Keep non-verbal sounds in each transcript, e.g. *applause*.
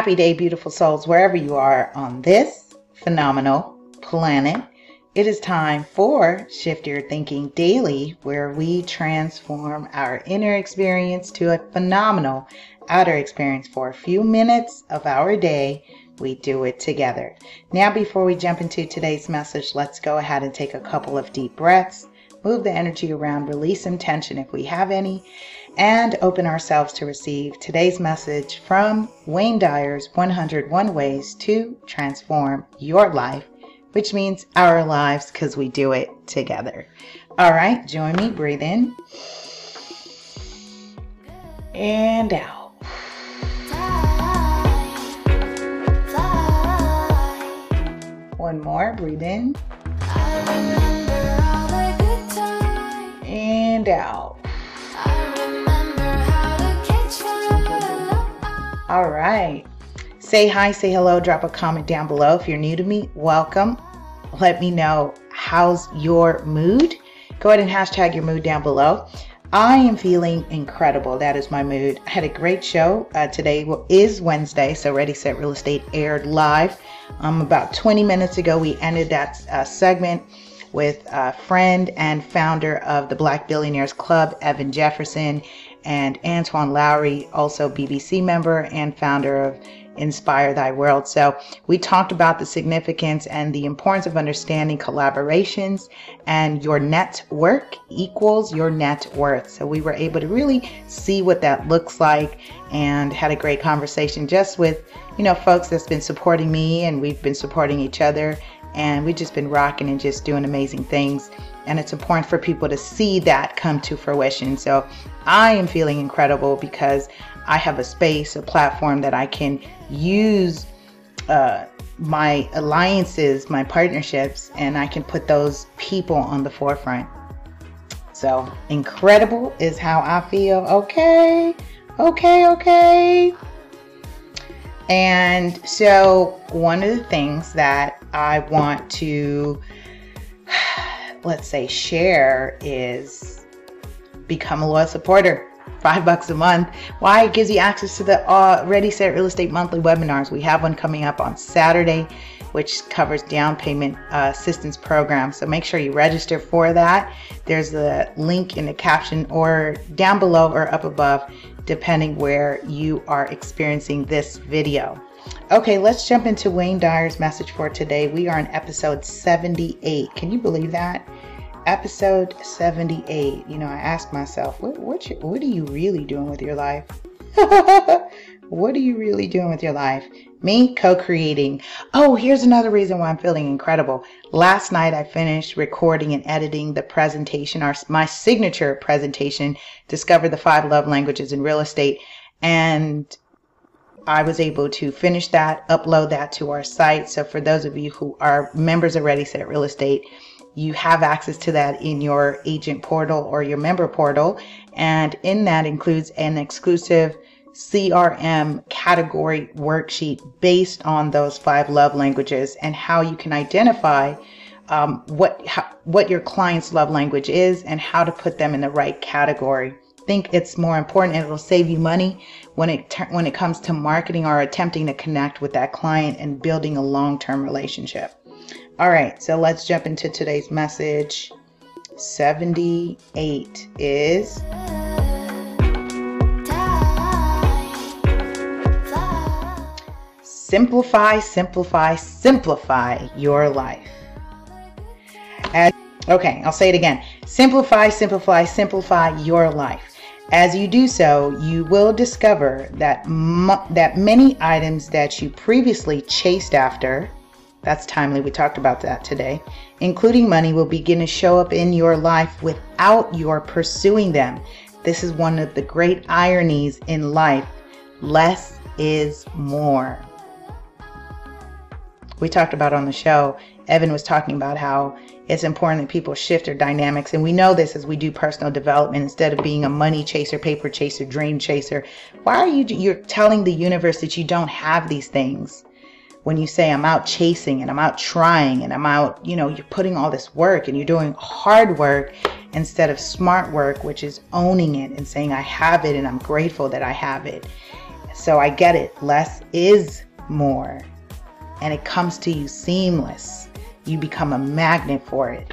Happy day, beautiful souls, wherever you are on this phenomenal planet. It is time for Shift Your Thinking Daily, where we transform our inner experience to a phenomenal outer experience for a few minutes of our day. We do it together. Now, before we jump into today's message, let's go ahead and take a couple of deep breaths, move the energy around, release some tension if we have any, and open ourselves to receive today's message from Wayne Dyer's 101 Ways to Transform Your Life which means our lives because we do it together. All right, join me. Breathe in and out. One more. Breathe in and out. All right. Say hi, say hello, drop a comment down below. If you're new to me, welcome. Let me know how's your mood. Go ahead and hashtag your mood down below. I am feeling incredible. That is my mood. I had a great show. Uh, today is Wednesday, so Ready Set Real Estate aired live. Um, about 20 minutes ago, we ended that uh, segment with a friend and founder of the Black Billionaires Club, Evan Jefferson, and Antoine Lowry, also BBC member and founder of inspire thy world. So we talked about the significance and the importance of understanding collaborations and your network equals your net worth. So we were able to really see what that looks like and had a great conversation just with, you know, folks that's been supporting me and we've been supporting each other and we've just been rocking and just doing amazing things. And it's important for people to see that come to fruition. So I am feeling incredible because I have a space, a platform that I can use uh, my alliances, my partnerships, and I can put those people on the forefront. So incredible is how I feel. Okay, okay, okay. And so, one of the things that I want to, let's say, share is become a loyal supporter five bucks a month. Why? It gives you access to the Ready Set Real Estate monthly webinars. We have one coming up on Saturday, which covers down payment uh, assistance program. So make sure you register for that. There's a link in the caption or down below or up above, depending where you are experiencing this video. Okay, let's jump into Wayne Dyer's message for today. We are in episode 78. Can you believe that? episode 78 you know i ask myself what what, what are you really doing with your life *laughs* what are you really doing with your life me co-creating oh here's another reason why i'm feeling incredible last night i finished recording and editing the presentation our my signature presentation discover the five love languages in real estate and I was able to finish that, upload that to our site. So for those of you who are members of Ready Set Real Estate, you have access to that in your agent portal or your member portal. And in that includes an exclusive CRM category worksheet based on those five love languages and how you can identify um, what how, what your client's love language is and how to put them in the right category. Think it's more important and it'll save you money when it when it comes to marketing or attempting to connect with that client and building a long-term relationship. All right, so let's jump into today's message. 78 is simplify, simplify, simplify your life. Okay, I'll say it again. Simplify, simplify, simplify your life. As you do so, you will discover that that many items that you previously chased after that's timely. We talked about that today. Including money will begin to show up in your life without your pursuing them. This is one of the great ironies in life. Less is more. We talked about on the show, Evan was talking about how it's important that people shift their dynamics. And we know this as we do personal development instead of being a money chaser, paper chaser, dream chaser. Why are you, you're telling the universe that you don't have these things? when you say I'm out chasing and I'm out trying and I'm out, you know, you're putting all this work and you're doing hard work instead of smart work, which is owning it and saying I have it and I'm grateful that I have it. So I get it. Less is more. And it comes to you seamless. You become a magnet for it.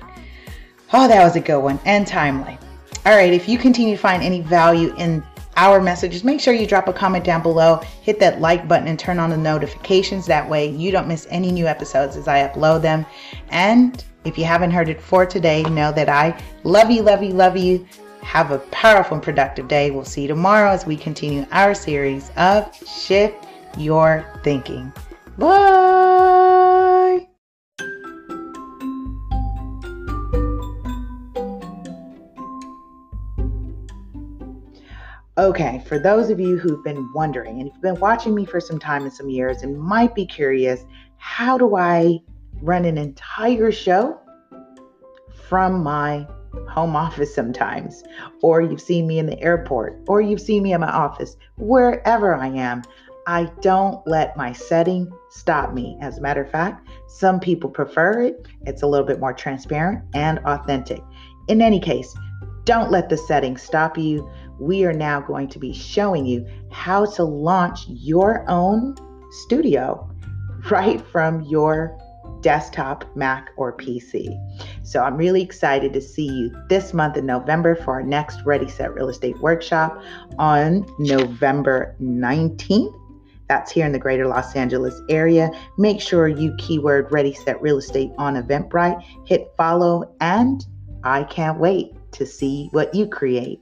Oh, that was a good one and timely. All right, if you continue to find any value in our messages, make sure you drop a comment down below, hit that like button, and turn on the notifications. That way, you don't miss any new episodes as I upload them. And if you haven't heard it for today, know that I love you, love you, love you. Have a powerful and productive day. We'll see you tomorrow as we continue our series of Shift Your Thinking. Bye. Okay, for those of you who've been wondering, and you've been watching me for some time and some years, and might be curious, how do I run an entire show from my home office sometimes? Or you've seen me in the airport, or you've seen me in my office, wherever I am. I don't let my setting stop me. As a matter of fact, some people prefer it. It's a little bit more transparent and authentic. In any case, don't let the setting stop you we are now going to be showing you how to launch your own studio *laughs* right from your desktop, Mac, or PC. So I'm really excited to see you this month in November for our next Ready Set Real Estate Workshop on November 19th. That's here in the greater Los Angeles area. Make sure you keyword Ready Set Real Estate on Eventbrite, hit follow, and I can't wait to see what you create.